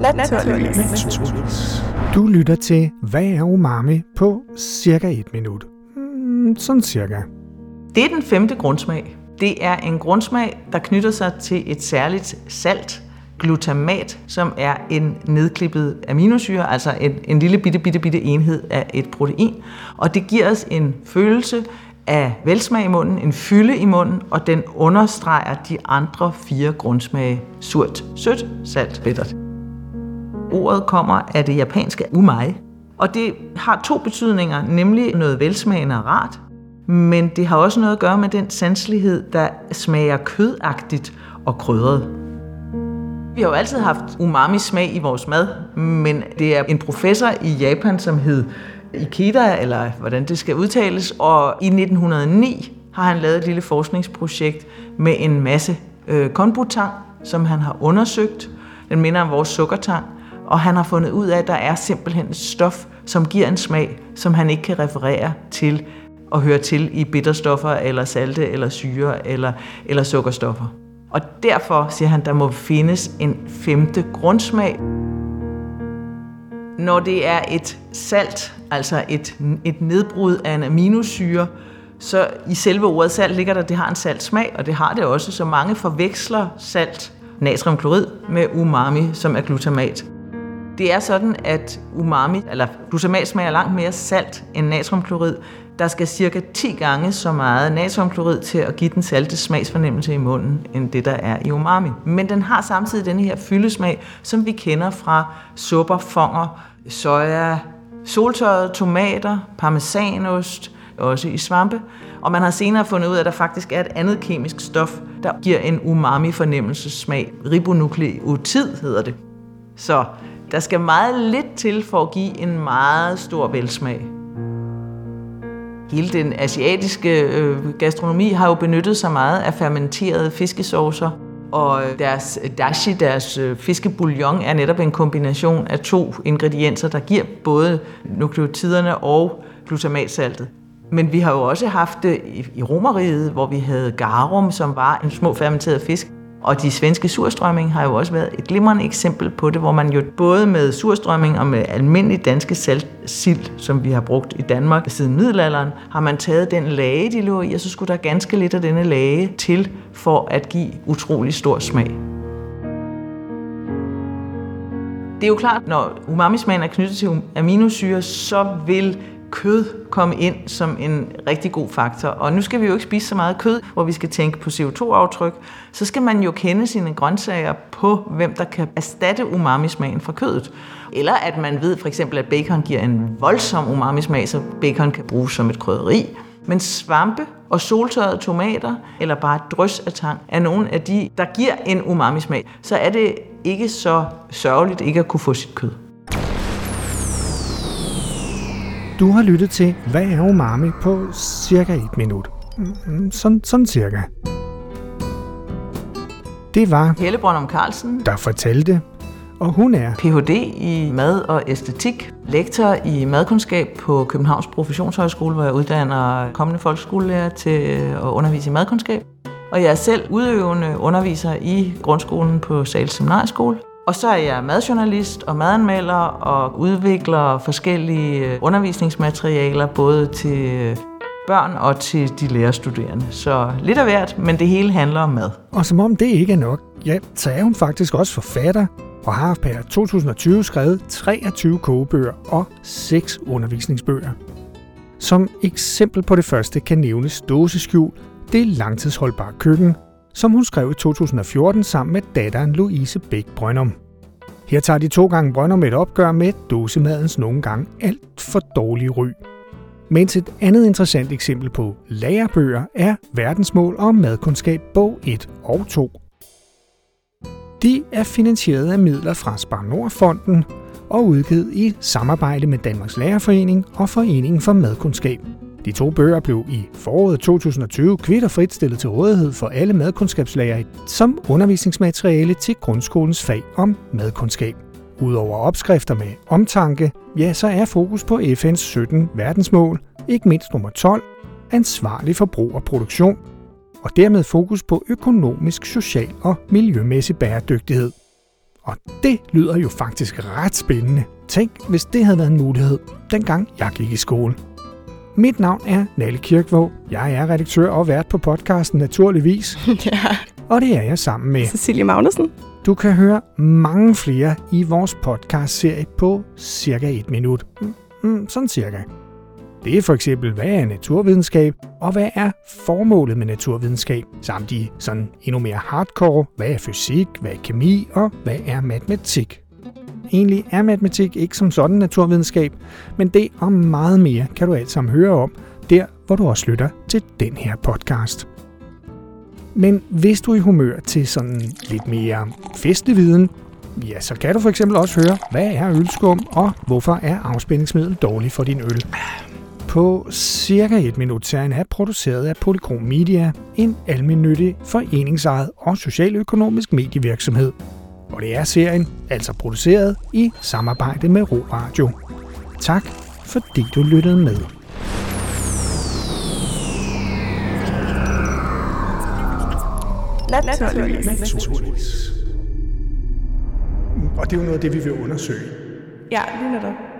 Naturligvis. Du lytter til Hvad er umami på cirka et minut. Hmm, sådan cirka. Det er den femte grundsmag. Det er en grundsmag, der knytter sig til et særligt salt, glutamat, som er en nedklippet aminosyre, altså en, en lille bitte, bitte, bitte enhed af et protein. Og det giver os en følelse af velsmag i munden, en fylde i munden, og den understreger de andre fire grundsmage. Surt, sødt, salt, bittert. Ordet kommer af det japanske umai, og det har to betydninger, nemlig noget velsmagende og rart, men det har også noget at gøre med den sanselighed, der smager kødagtigt og krydret. Vi har jo altid haft umami-smag i vores mad, men det er en professor i Japan, som hed Ikeda, eller hvordan det skal udtales, og i 1909 har han lavet et lille forskningsprojekt med en masse øh, konbutang, som han har undersøgt. Den minder om vores sukkertang, og han har fundet ud af, at der er simpelthen et stof, som giver en smag, som han ikke kan referere til og høre til i bitterstoffer, eller salte, eller syre, eller, eller sukkerstoffer. Og derfor siger han, der må findes en femte grundsmag. Når det er et salt, altså et, et nedbrud af en aminosyre, så i selve ordet salt ligger der, at det har en salt smag, og det har det også, så mange forveksler salt, natriumklorid, med umami, som er glutamat. Det er sådan, at umami, eller glutamat smager langt mere salt end natriumklorid. Der skal cirka 10 gange så meget natriumklorid til at give den salte smagsfornemmelse i munden, end det der er i umami. Men den har samtidig den her fyldesmag, som vi kender fra supper, fonger, soja, soltørrede tomater, parmesanost, også i svampe. Og man har senere fundet ud af, at der faktisk er et andet kemisk stof, der giver en umami-fornemmelsesmag. Ribonukleotid hedder det. Så der skal meget lidt til for at give en meget stor velsmag. Hele den asiatiske øh, gastronomi har jo benyttet sig meget af fermenterede fiskesaucer, og deres dashi, deres øh, fiskebouillon, er netop en kombination af to ingredienser, der giver både nukleotiderne og glutamatsaltet. Men vi har jo også haft det i romeriet, hvor vi havde garum, som var en små fermenteret fisk, og de svenske surstrømming har jo også været et glimrende eksempel på det, hvor man jo både med surstrømming og med almindelig danske saltsild, som vi har brugt i Danmark siden middelalderen, har man taget den lage, de lå i, og så skulle der ganske lidt af denne lage til for at give utrolig stor smag. Det er jo klart, når umami-smagen er knyttet til aminosyre, så vil kød komme ind som en rigtig god faktor. Og nu skal vi jo ikke spise så meget kød, hvor vi skal tænke på CO2-aftryk. Så skal man jo kende sine grøntsager på, hvem der kan erstatte umami-smagen fra kødet. Eller at man ved for eksempel, at bacon giver en voldsom umami-smag, så bacon kan bruges som et krydderi. Men svampe og soltørrede tomater, eller bare et drys af tang, er nogle af de, der giver en umami-smag. Så er det ikke så sørgeligt ikke at kunne få sit kød. Du har lyttet til Hvad er umami på cirka et minut. Mm, sådan, sådan cirka. Det var Helle Brøndum Carlsen, der fortalte, og hun er Ph.D. i mad og æstetik, lektor i madkundskab på Københavns Professionshøjskole, hvor jeg uddanner kommende folkeskolelærer til at undervise i madkundskab. Og jeg er selv udøvende underviser i grundskolen på Sales Seminarieskole. Og så er jeg madjournalist og madanmelder og udvikler forskellige øh, undervisningsmaterialer, både til øh, børn og til de lærerstuderende. Så lidt af hvert, men det hele handler om mad. Og som om det ikke er nok, ja, så er hun faktisk også forfatter og har per 2020 skrevet 23 kogebøger og 6 undervisningsbøger. Som eksempel på det første kan nævnes Dåseskjul, det langtidsholdbare køkken, som hun skrev i 2014 sammen med datteren Louise Bæk Brøndum. Her tager de to gange Brøndum et opgør med dåsemadens nogle gange alt for dårlige ry. Mens et andet interessant eksempel på lærebøger er Verdensmål og Madkundskab bog 1 og 2. De er finansieret af midler fra Spar Nordfonden og udgivet i samarbejde med Danmarks Lærerforening og Foreningen for Madkundskab. De to bøger blev i foråret 2020 kvitterfrit stillet til rådighed for alle madkundskabslærere som undervisningsmateriale til grundskolens fag om madkundskab. Udover opskrifter med omtanke, ja, så er fokus på FN's 17 verdensmål, ikke mindst nummer 12, ansvarlig forbrug og produktion, og dermed fokus på økonomisk, social og miljømæssig bæredygtighed. Og det lyder jo faktisk ret spændende. Tænk, hvis det havde været en mulighed, dengang jeg gik i skole. Mit navn er Nalle Kirkvåg. Jeg er redaktør og vært på podcasten Naturligvis. Ja, Og det er jeg sammen med. Cecilie Magnussen. Du kan høre mange flere i vores podcast-serie på cirka et minut. Mm, mm, sådan cirka. Det er for eksempel, hvad er naturvidenskab, og hvad er formålet med naturvidenskab, samt de sådan endnu mere hardcore, hvad er fysik, hvad er kemi og hvad er matematik. Egentlig er matematik ikke som sådan naturvidenskab, men det og meget mere kan du alt sammen høre om, der hvor du også lytter til den her podcast. Men hvis du er i humør til sådan lidt mere festlig viden, ja, så kan du for eksempel også høre, hvad er ølskum, og hvorfor er afspændingsmiddel dårligt for din øl. På cirka et minut serien er produceret af Polychrom Media, en almennyttig, foreningsejet og socialøkonomisk medievirksomhed. Og det er serien altså produceret i samarbejde med Ro Radio. Tak fordi du lyttede med. Naturligvis. Naturligvis. Og det er jo noget af det, vi vil undersøge. Ja, lige netop.